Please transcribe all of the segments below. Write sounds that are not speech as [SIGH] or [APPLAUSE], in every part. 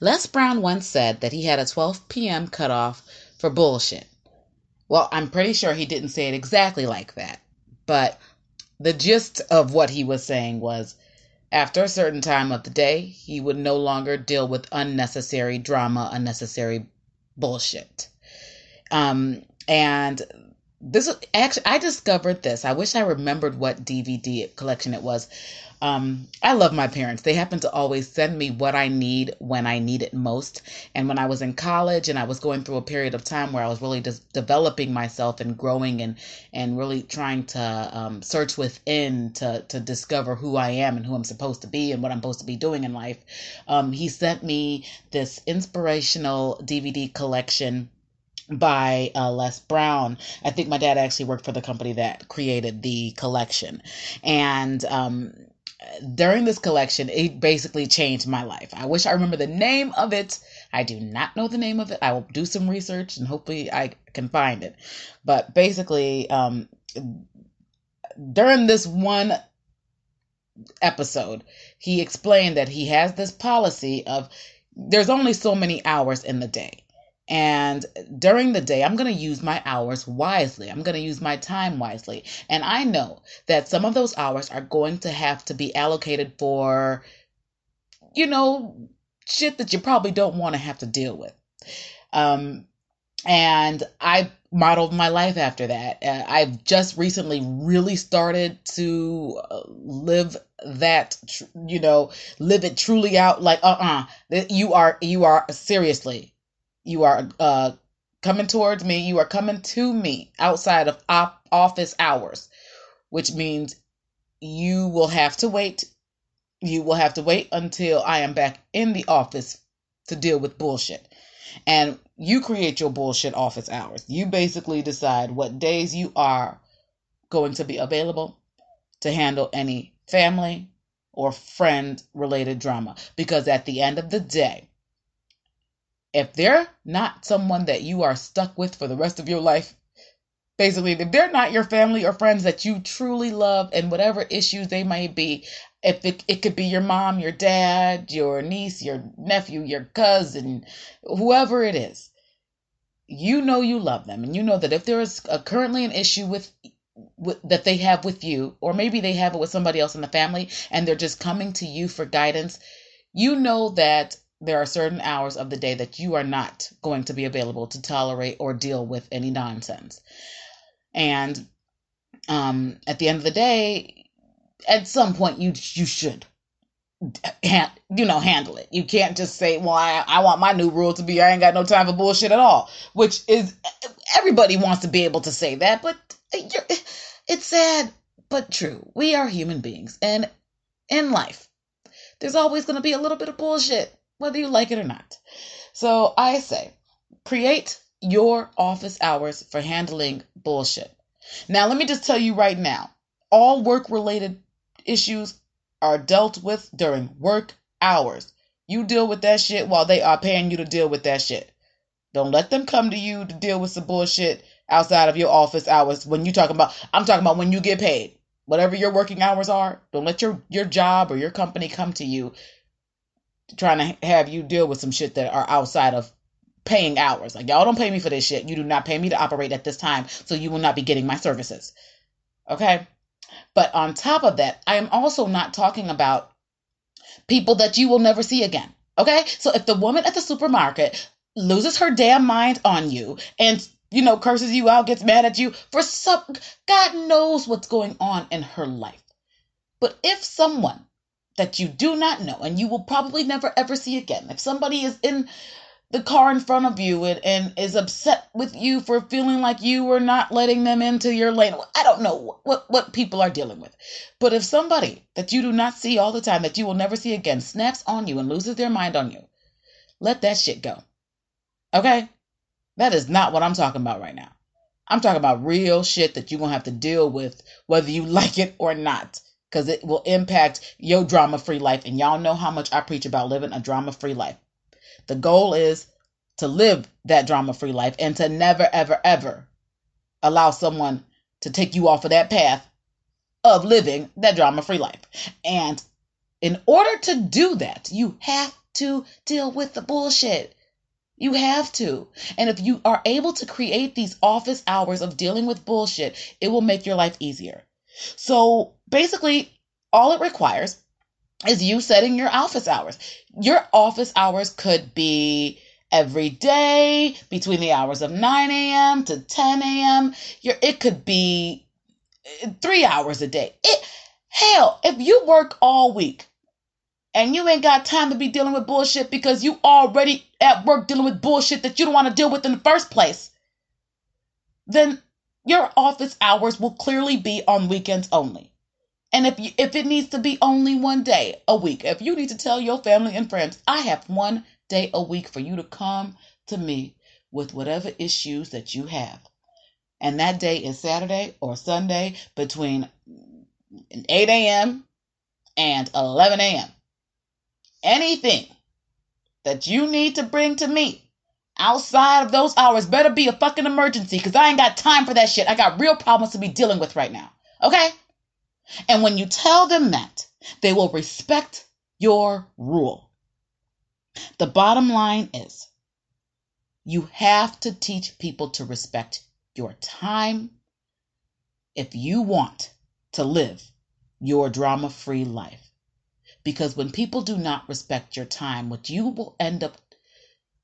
Les Brown once said that he had a 12 p.m. cutoff for bullshit. Well, I'm pretty sure he didn't say it exactly like that, but the gist of what he was saying was after a certain time of the day, he would no longer deal with unnecessary drama, unnecessary bullshit. Um, and this is actually, I discovered this. I wish I remembered what DVD collection it was. Um, I love my parents. They happen to always send me what I need when I need it most. And when I was in college and I was going through a period of time where I was really just developing myself and growing and and really trying to um, search within to to discover who I am and who I'm supposed to be and what I'm supposed to be doing in life, um, he sent me this inspirational DVD collection by uh, Les Brown. I think my dad actually worked for the company that created the collection. And um, during this collection, it basically changed my life. I wish I remember the name of it. I do not know the name of it. I will do some research and hopefully I can find it. But basically, um, during this one episode, he explained that he has this policy of there's only so many hours in the day. And during the day, I'm going to use my hours wisely. I'm going to use my time wisely. And I know that some of those hours are going to have to be allocated for, you know, shit that you probably don't want to have to deal with. Um, and I modeled my life after that. Uh, I've just recently really started to uh, live that, you know, live it truly out. Like, uh, uh-uh. uh you are, you are seriously you are uh, coming towards me. You are coming to me outside of op- office hours, which means you will have to wait. You will have to wait until I am back in the office to deal with bullshit. And you create your bullshit office hours. You basically decide what days you are going to be available to handle any family or friend related drama. Because at the end of the day, if they're not someone that you are stuck with for the rest of your life, basically, if they're not your family or friends that you truly love and whatever issues they may be, if it, it could be your mom, your dad, your niece, your nephew, your cousin, whoever it is, you know you love them. And you know that if there is a, currently an issue with, with that they have with you or maybe they have it with somebody else in the family and they're just coming to you for guidance you know that there are certain hours of the day that you are not going to be available to tolerate or deal with any nonsense. And um, at the end of the day, at some point you you should you know handle it. You can't just say, "Well, I, I want my new rule to be I ain't got no time for bullshit at all," which is everybody wants to be able to say that, but it's sad but true. We are human beings, and in life, there's always going to be a little bit of bullshit whether you like it or not. So I say, create your office hours for handling bullshit. Now, let me just tell you right now all work related issues are dealt with during work hours. You deal with that shit while they are paying you to deal with that shit. Don't let them come to you to deal with some bullshit outside of your office hours when you talking about I'm talking about when you get paid. Whatever your working hours are, don't let your your job or your company come to you trying to have you deal with some shit that are outside of paying hours. Like y'all don't pay me for this shit. You do not pay me to operate at this time, so you will not be getting my services. Okay? But on top of that, I am also not talking about people that you will never see again. Okay? So if the woman at the supermarket loses her damn mind on you and you know curses you out, gets mad at you for some God knows what's going on in her life. But if someone that you do not know and you will probably never ever see again. If somebody is in the car in front of you and, and is upset with you for feeling like you were not letting them into your lane. I don't know what, what people are dealing with. But if somebody that you do not see all the time, that you will never see again, snaps on you and loses their mind on you, let that shit go. Okay? That is not what I'm talking about right now. I'm talking about real shit that you're going to have to deal with, whether you [LAUGHS] like it or not because it will impact your drama free life. And y'all know how much I preach about living a drama free life. The goal is to live that drama free life and to never, ever, ever allow someone to take you off of that path of living that drama free life. And in order to do that, you have to deal with the bullshit. You have to. And if you are able to create these office hours of dealing with bullshit, it will make your life easier. So basically, all it requires is you setting your office hours. Your office hours could be every day between the hours of 9 a.m. to 10 a.m. Your, it could be eh, three hours a day. It, hell, if you work all week and you ain't got time to be dealing with bullshit because you already at work dealing with bullshit that you don't want to deal with in the first place, then your office hours will clearly be on weekends only. And if you, if it needs to be only one day a week, if you need to tell your family and friends, I have one day a week for you to come to me with whatever issues that you have. And that day is Saturday or Sunday between 8 a.m. and 11 a.m. Anything that you need to bring to me outside of those hours better be a fucking emergency because I ain't got time for that shit. I got real problems to be dealing with right now. Okay? And when you tell them that, they will respect your rule. The bottom line is you have to teach people to respect your time if you want to live your drama free life. Because when people do not respect your time, what you will end up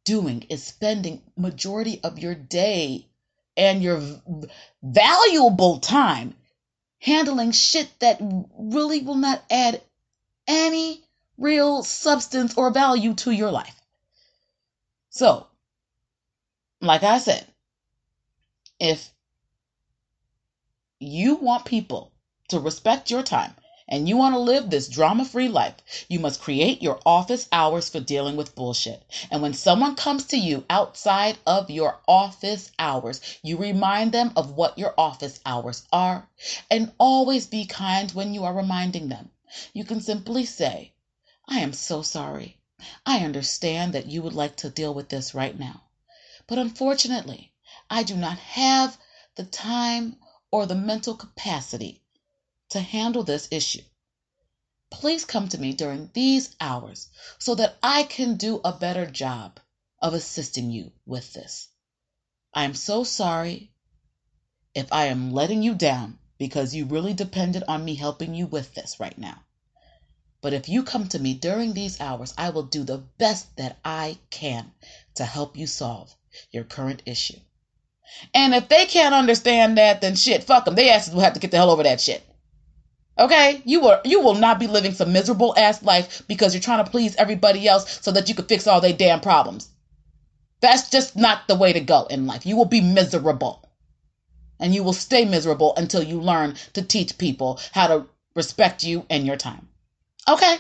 doing is spending majority of your day and your valuable time handling shit that really will not add any real substance or value to your life. So, like I said, if you want people to respect your time and you want to live this drama free life, you must create your office hours for dealing with bullshit. And when someone comes to you outside of your office hours, you remind them of what your office hours are and always be kind when you are reminding them. You can simply say, I am so sorry. I understand that you would like to deal with this right now. But unfortunately, I do not have the time or the mental capacity to handle this issue. Please come to me during these hours so that I can do a better job of assisting you with this. I am so sorry if I am letting you down because you really depended on me helping you with this right now. But if you come to me during these hours, I will do the best that I can to help you solve your current issue. And if they can't understand that, then shit, fuck them. They asses will have to get the hell over that shit. Okay, you will you will not be living some miserable ass life because you're trying to please everybody else so that you can fix all their damn problems. That's just not the way to go in life. You will be miserable. And you will stay miserable until you learn to teach people how to respect you and your time. Okay?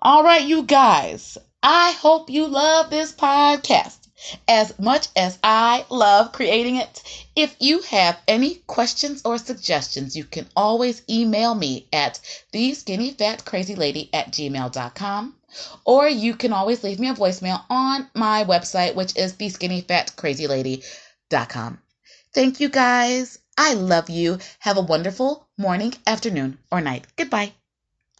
All right, you guys. I hope you love this podcast as much as I love creating it. If you have any questions or suggestions, you can always email me at the skinny fat crazy lady at gmail.com or you can always leave me a voicemail on my website, which is the skinny fat crazy lady.com. Thank you guys. I love you. Have a wonderful morning, afternoon, or night. Goodbye.